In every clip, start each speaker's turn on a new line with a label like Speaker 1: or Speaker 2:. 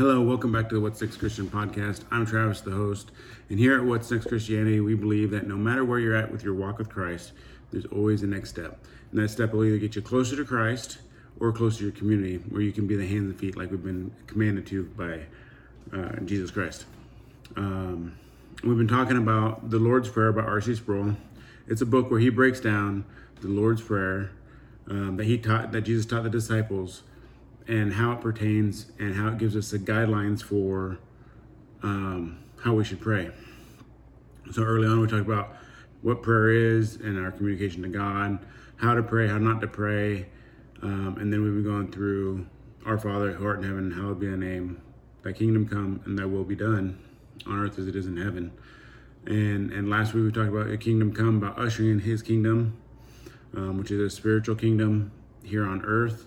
Speaker 1: Hello, welcome back to the What's Next Christian podcast. I'm Travis, the host, and here at What's Next Christianity, we believe that no matter where you're at with your walk with Christ, there's always a next step. And that step will either get you closer to Christ or closer to your community, where you can be the hands and feet like we've been commanded to by uh, Jesus Christ. Um, we've been talking about the Lord's Prayer by R.C. Sproul. It's a book where he breaks down the Lord's Prayer um, that he taught, that Jesus taught the disciples and how it pertains and how it gives us the guidelines for um, how we should pray. So early on, we talked about what prayer is and our communication to God, how to pray, how not to pray, um, and then we've been going through Our Father who art in heaven, hallowed be thy name, thy kingdom come, and thy will be done on earth as it is in heaven. And and last week we talked about a kingdom come, about ushering in His kingdom, um, which is a spiritual kingdom here on earth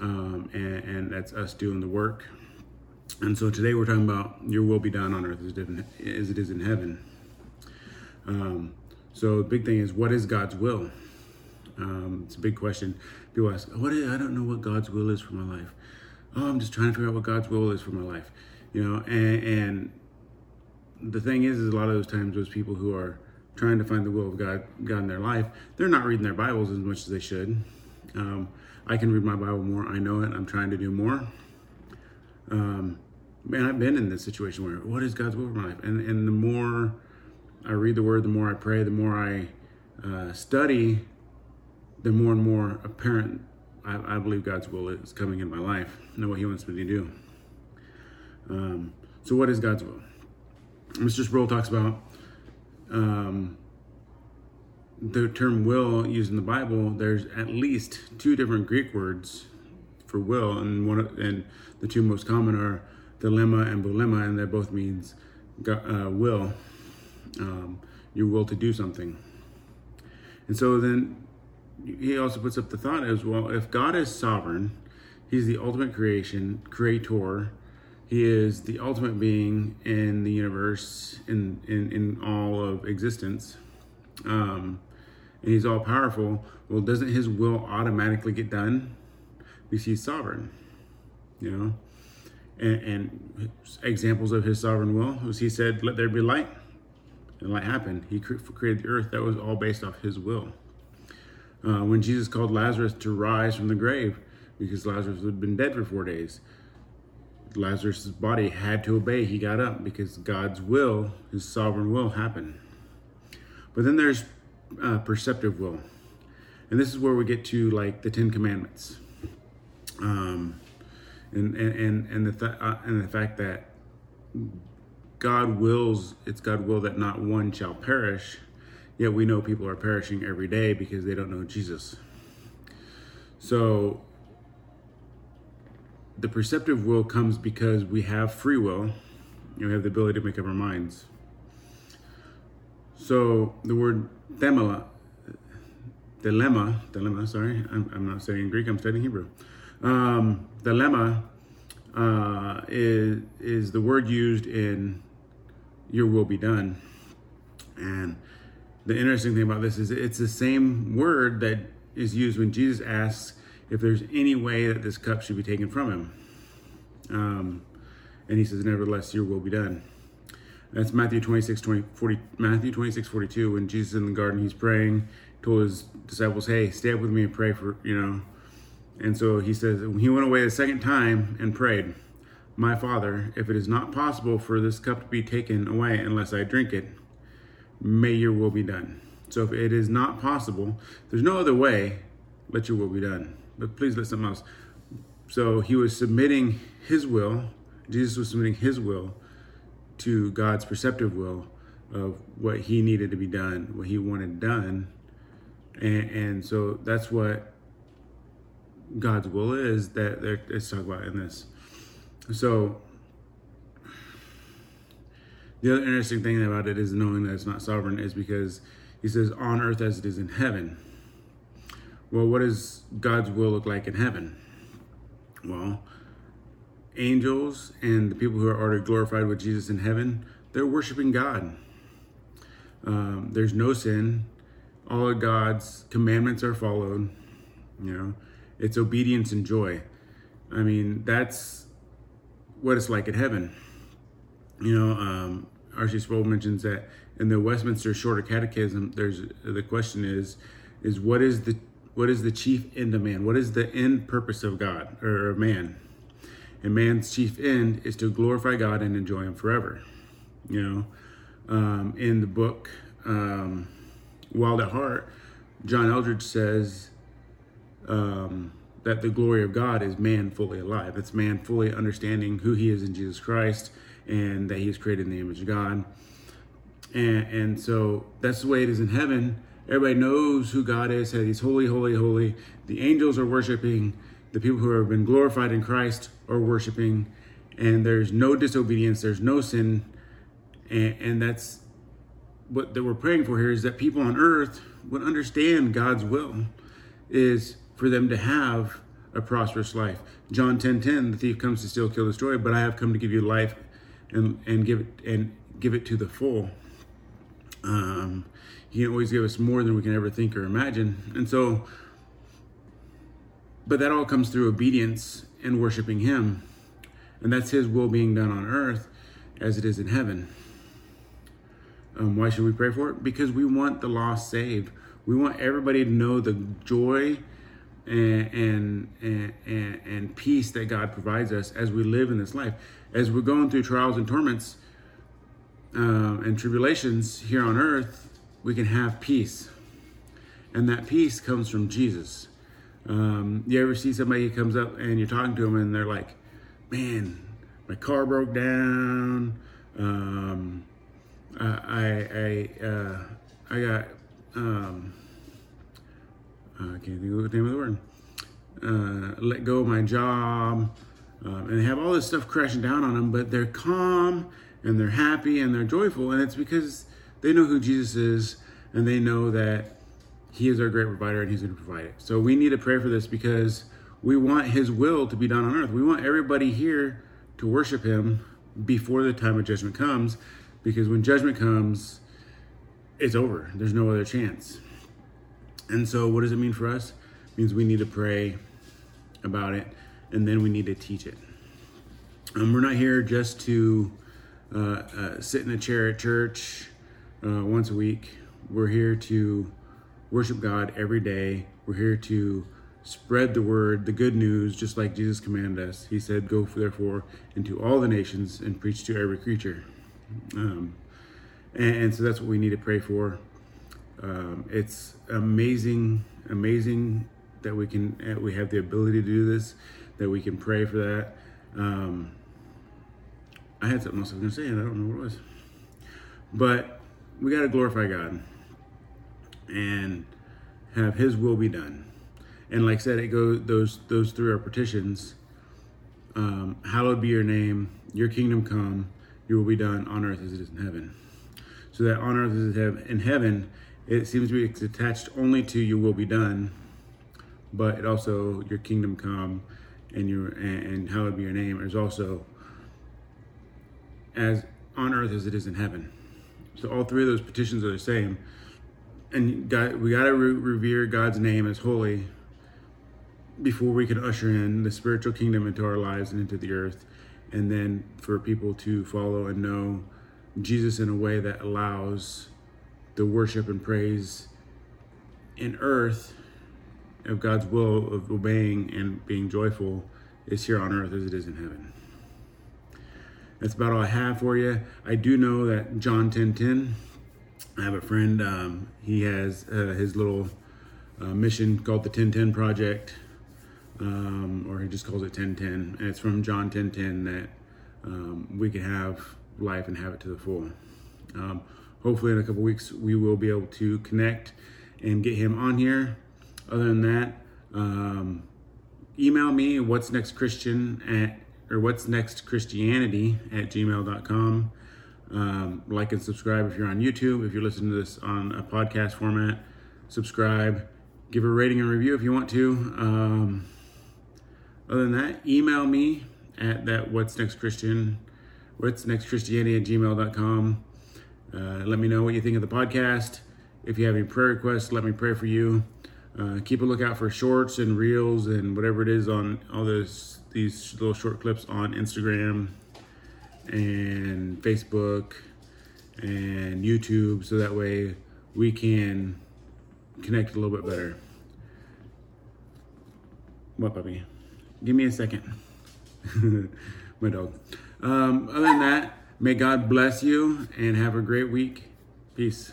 Speaker 1: um, and, and, that's us doing the work. And so today we're talking about your will be done on earth as it is in heaven. Um, so the big thing is what is God's will? Um, it's a big question. People ask, "What is? I don't know what God's will is for my life." Oh, I'm just trying to figure out what God's will is for my life. You know, and, and the thing is, is a lot of those times those people who are trying to find the will of God, God in their life, they're not reading their Bibles as much as they should. Um, I can read my Bible more. I know it. I'm trying to do more. Um, man, I've been in this situation where what is God's will for my life? And and the more I read the Word, the more I pray, the more I uh, study, the more and more apparent I, I, believe God's will is coming in my life and what He wants me to do. Um, so, what is God's will? Mr. Sproul talks about um, the term will used in the Bible, there's at least two different Greek words for will, and one and the two most common are dilemma and bolema, and that both means uh, will, um, your will to do something. And so then he also puts up the thought as well: if God is sovereign, He's the ultimate creation, creator. He is the ultimate being in the universe, in in, in all of existence. Um, and he's all powerful, well, doesn't his will automatically get done? Because he's sovereign, you know? And, and examples of his sovereign will was he said, Let there be light, and light happened. He created the earth. That was all based off his will. Uh, when Jesus called Lazarus to rise from the grave, because Lazarus had been dead for four days, Lazarus' body had to obey. He got up because God's will, his sovereign will, happened. But then there's uh, preceptive will. And this is where we get to like the Ten Commandments. Um, and, and, and, the th- uh, and the fact that God wills, it's God will that not one shall perish, yet we know people are perishing every day because they don't know Jesus. So the preceptive will comes because we have free will, and we have the ability to make up our minds. So the word themela, dilemma, dilemma, sorry, I'm, I'm not studying Greek, I'm studying Hebrew. Um, dilemma uh, is, is the word used in your will be done. And the interesting thing about this is it's the same word that is used when Jesus asks if there's any way that this cup should be taken from him. Um, and he says, Nevertheless, your will be done. That's Matthew 26, 20, 40, Matthew 26, 42. When Jesus in the garden, he's praying, told his disciples, hey, stay up with me and pray for, you know. And so he says, he went away the second time and prayed, My Father, if it is not possible for this cup to be taken away unless I drink it, may your will be done. So if it is not possible, there's no other way, let your will be done. But please let something else. So he was submitting his will, Jesus was submitting his will to God's preceptive will of what he needed to be done, what he wanted done. And, and so that's what God's will is that let's talk about in this. So the other interesting thing about it is knowing that it's not sovereign is because he says on earth as it is in heaven. Well, what does God's will look like in heaven? Well, angels and the people who are already glorified with Jesus in heaven, they're worshiping God. Um, there's no sin. All of God's commandments are followed. You know, it's obedience and joy. I mean, that's what it's like in heaven. You know, um, R.C. Sproul mentions that in the Westminster Shorter Catechism, there's the question is, is what is the what is the chief end of man? What is the end purpose of God or man? And man's chief end is to glorify God and enjoy Him forever. You know, um, in the book um, Wild at Heart, John Eldredge says um, that the glory of God is man fully alive. It's man fully understanding who he is in Jesus Christ and that he is created in the image of God. And, and so that's the way it is in heaven. Everybody knows who God is, he's holy, holy, holy. The angels are worshiping. The people who have been glorified in Christ are worshiping. And there's no disobedience, there's no sin. And, and that's what that we're praying for here is that people on earth would understand God's will is for them to have a prosperous life. John 10 10, the thief comes to steal, kill, destroy, but I have come to give you life and, and give it and give it to the full. Um, he can always give us more than we can ever think or imagine. And so, but that all comes through obedience and worshiping Him. And that's His will being done on earth as it is in heaven. Um, why should we pray for it? Because we want the lost saved. We want everybody to know the joy and, and, and, and, peace that God provides us as we live in this life. As we're going through trials and torments uh, and tribulations here on earth, we can have peace. And that peace comes from Jesus. Um, you ever see somebody who comes up and you're talking to them and they're like, man, my car broke down. Um, I, I, uh, I got, um, I can't think of the name of the word. Uh, let go of my job, uh, and they have all this stuff crashing down on them, but they're calm and they're happy and they're joyful, and it's because they know who Jesus is and they know that He is our great provider and He's going to provide it. So we need to pray for this because we want His will to be done on earth. We want everybody here to worship Him before the time of judgment comes, because when judgment comes, it's over. There's no other chance. And so, what does it mean for us? It means we need to pray about it and then we need to teach it. Um, we're not here just to uh, uh, sit in a chair at church uh, once a week. We're here to worship God every day. We're here to spread the word, the good news, just like Jesus commanded us. He said, Go therefore into all the nations and preach to every creature. Um, and, and so that's what we need to pray for. Um, it's amazing, amazing that we can we have the ability to do this, that we can pray for that. Um, I had something else I was going to say, and I don't know what it was. But we got to glorify God and have His will be done. And like I said, it goes those those three are petitions. Um, hallowed be your name, your kingdom come, your will be done on earth as it is in heaven. So that on earth as it is in heaven it seems to be attached only to your will be done, but it also your kingdom come and your and, and hallowed be your name is also as on earth as it is in heaven. So all three of those petitions are the same. And God, we got to re- revere God's name as holy before we can usher in the spiritual kingdom into our lives and into the earth. And then for people to follow and know Jesus in a way that allows the worship and praise in earth of God's will of obeying and being joyful is here on earth as it is in heaven. That's about all I have for you. I do know that John 10 10, I have a friend, um, he has uh, his little uh, mission called the 1010 Project, um, or he just calls it 1010. And it's from John 10 10 that um, we can have life and have it to the full. Um, hopefully in a couple weeks we will be able to connect and get him on here other than that um, email me what's next christian at or what's next christianity at gmail.com um, like and subscribe if you're on youtube if you're listening to this on a podcast format subscribe give a rating and review if you want to um, other than that email me at that what's next christian what's next christianity at gmail.com uh, let me know what you think of the podcast. If you have any prayer requests, let me pray for you. Uh, keep a lookout for shorts and reels and whatever it is on all this these little short clips on Instagram and Facebook and YouTube, so that way we can connect a little bit better. What puppy? Give me a second. My dog. Um, other than that, may God bless you and have a great week. Peace.